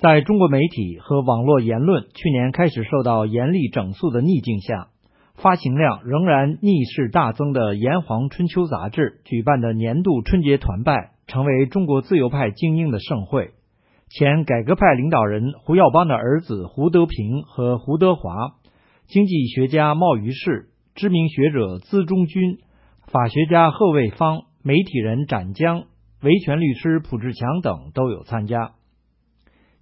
在中国媒体和网络言论去年开始受到严厉整肃的逆境下，发行量仍然逆势大增的《炎黄春秋》杂志举办的年度春节团拜，成为中国自由派精英的盛会。前改革派领导人胡耀邦的儿子胡德平和胡德华，经济学家冒于士，知名学者资中军，法学家贺卫方，媒体人展江，维权律师蒲志强等都有参加。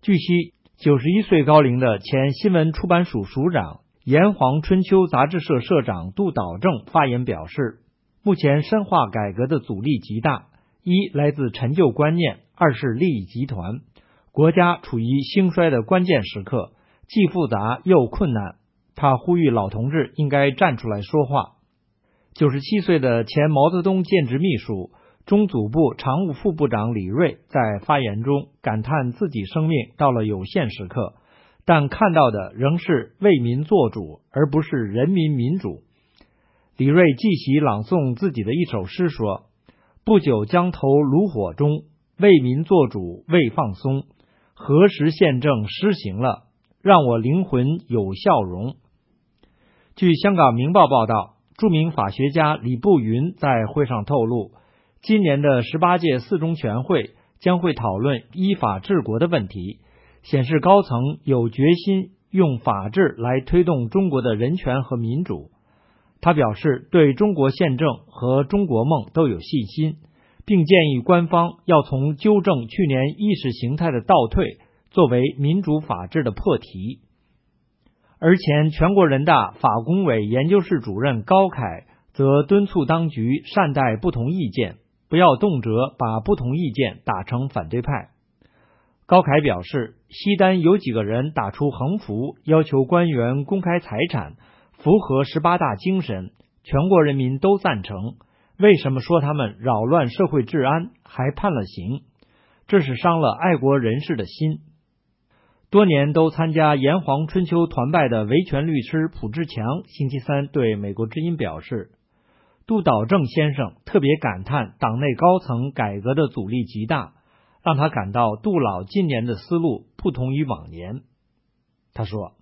据悉，九十一岁高龄的前新闻出版署署长、《炎黄春秋》杂志社社长杜导正发言表示，目前深化改革的阻力极大，一来自陈旧观念，二是利益集团。国家处于兴衰的关键时刻，既复杂又困难。他呼吁老同志应该站出来说话。九十七岁的前毛泽东建制秘书、中组部常务副部长李锐在发言中感叹自己生命到了有限时刻，但看到的仍是为民做主，而不是人民民主。李锐继袭朗诵自己的一首诗说：“不久将投炉火中，为民做主未放松。”何时宪政施行了，让我灵魂有笑容？据香港明报报道，著名法学家李步云在会上透露，今年的十八届四中全会将会讨论依法治国的问题，显示高层有决心用法治来推动中国的人权和民主。他表示，对中国宪政和中国梦都有信心。并建议官方要从纠正去年意识形态的倒退作为民主法治的破题。而前全国人大法工委研究室主任高凯则敦促当局善待不同意见，不要动辄把不同意见打成反对派。高凯表示，西单有几个人打出横幅，要求官员公开财产，符合十八大精神，全国人民都赞成。为什么说他们扰乱社会治安，还判了刑？这是伤了爱国人士的心。多年都参加炎黄春秋团拜的维权律师蒲志强，星期三对美国之音表示，杜导正先生特别感叹党内高层改革的阻力极大，让他感到杜老今年的思路不同于往年。他说：“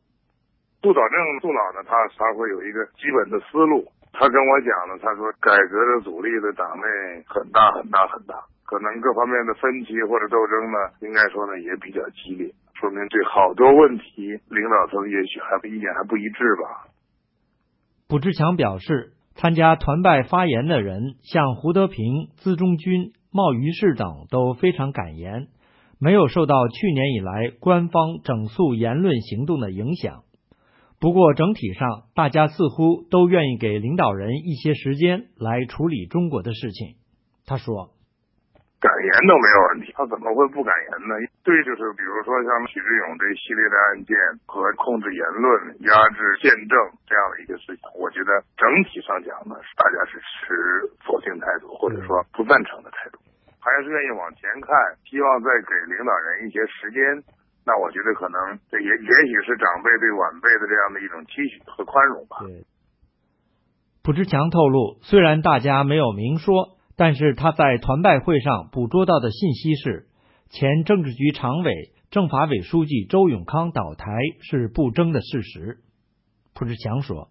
杜导正杜老呢，他他会有一个基本的思路。”他跟我讲了，他说改革的阻力在党内很大很大很大，可能各方面的分歧或者斗争呢，应该说呢也比较激烈，说明对好多问题领导层也许还意见还不一致吧。卜志强表示，参加团拜发言的人，像胡德平、资中军、茂余士等都非常感言，没有受到去年以来官方整肃言论行动的影响。不过整体上，大家似乎都愿意给领导人一些时间来处理中国的事情。他说：“感言都没有问题，他怎么会不敢言呢？对，就是比如说像许志勇这一系列的案件和控制言论、压制见证这样的一个事情，我觉得整体上讲呢，大家是持否定态度，或者说不赞成的态度，还是愿意往前看，希望再给领导人一些时间。”那我觉得可能这也也许是长辈对晚辈的这样的一种期许和宽容吧。对，蒲志强透露，虽然大家没有明说，但是他在团拜会上捕捉到的信息是，前政治局常委、政法委书记周永康倒台是不争的事实。蒲志强说。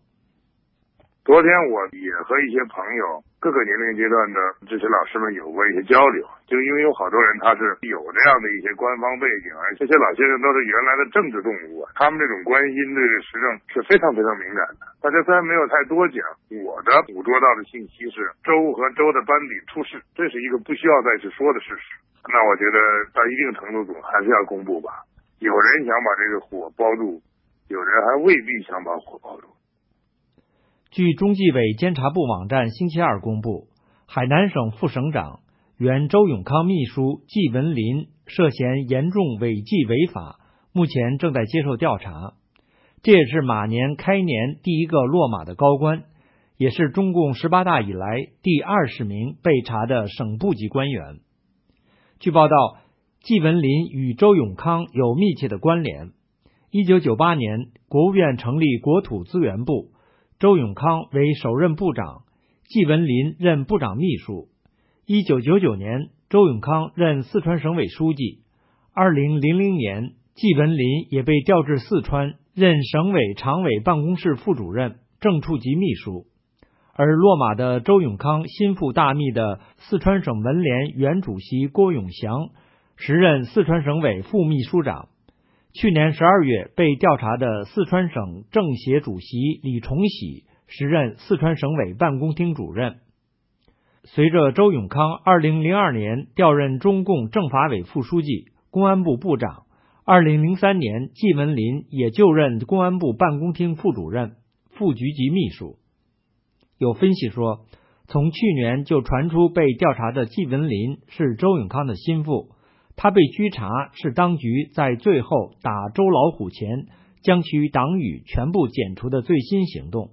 昨天我也和一些朋友、各个年龄阶段的这些老师们有过一些交流，就因为有好多人他是有这样的一些官方背景，而这些老先生都是原来的政治动物，他们这种关心对时政是非常非常敏感的。大家虽然没有太多讲，我的捕捉到的信息是周和周的班底出事，这是一个不需要再去说的事实。那我觉得到一定程度总还是要公布吧。有人想把这个火包住，有人还未必想把火包住。据中纪委监察部网站星期二公布，海南省副省长、原周永康秘书季文林涉嫌严重违纪违法，目前正在接受调查。这也是马年开年第一个落马的高官，也是中共十八大以来第二十名被查的省部级官员。据报道，季文林与周永康有密切的关联。一九九八年，国务院成立国土资源部。周永康为首任部长，季文林任部长秘书。一九九九年，周永康任四川省委书记。二零零零年，季文林也被调至四川，任省委常委办公室副主任、正处级秘书。而落马的周永康心腹大秘的四川省文联原主席郭永祥，时任四川省委副秘书长。去年十二月被调查的四川省政协主席李崇禧，时任四川省委办公厅主任。随着周永康二零零二年调任中共政法委副书记、公安部部长，二零零三年季文林也就任公安部办公厅副主任、副局级秘书。有分析说，从去年就传出被调查的季文林是周永康的心腹，他被拘查是当局在最后打周老虎前将其党羽全部剪除的最新行动。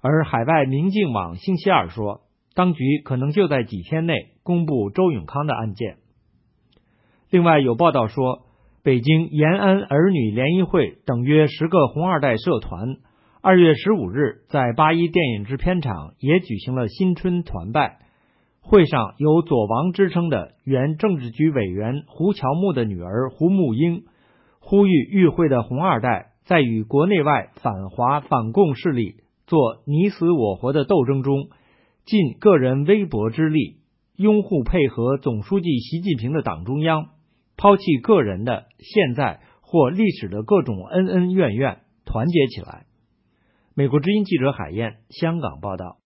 而海外明镜网星期二说，当局可能就在几天内公布周永康的案件。另外有报道说，北京延安儿女联谊会等约十个红二代社团。二月十五日，在八一电影制片厂也举行了新春团拜会上，有“左王”之称的原政治局委员胡乔木的女儿胡木英呼吁与会的红二代，在与国内外反华反共势力做你死我活的斗争中，尽个人微薄之力，拥护配合总书记习近平的党中央，抛弃个人的现在或历史的各种恩恩怨怨，团结起来。美国之音记者海燕，香港报道。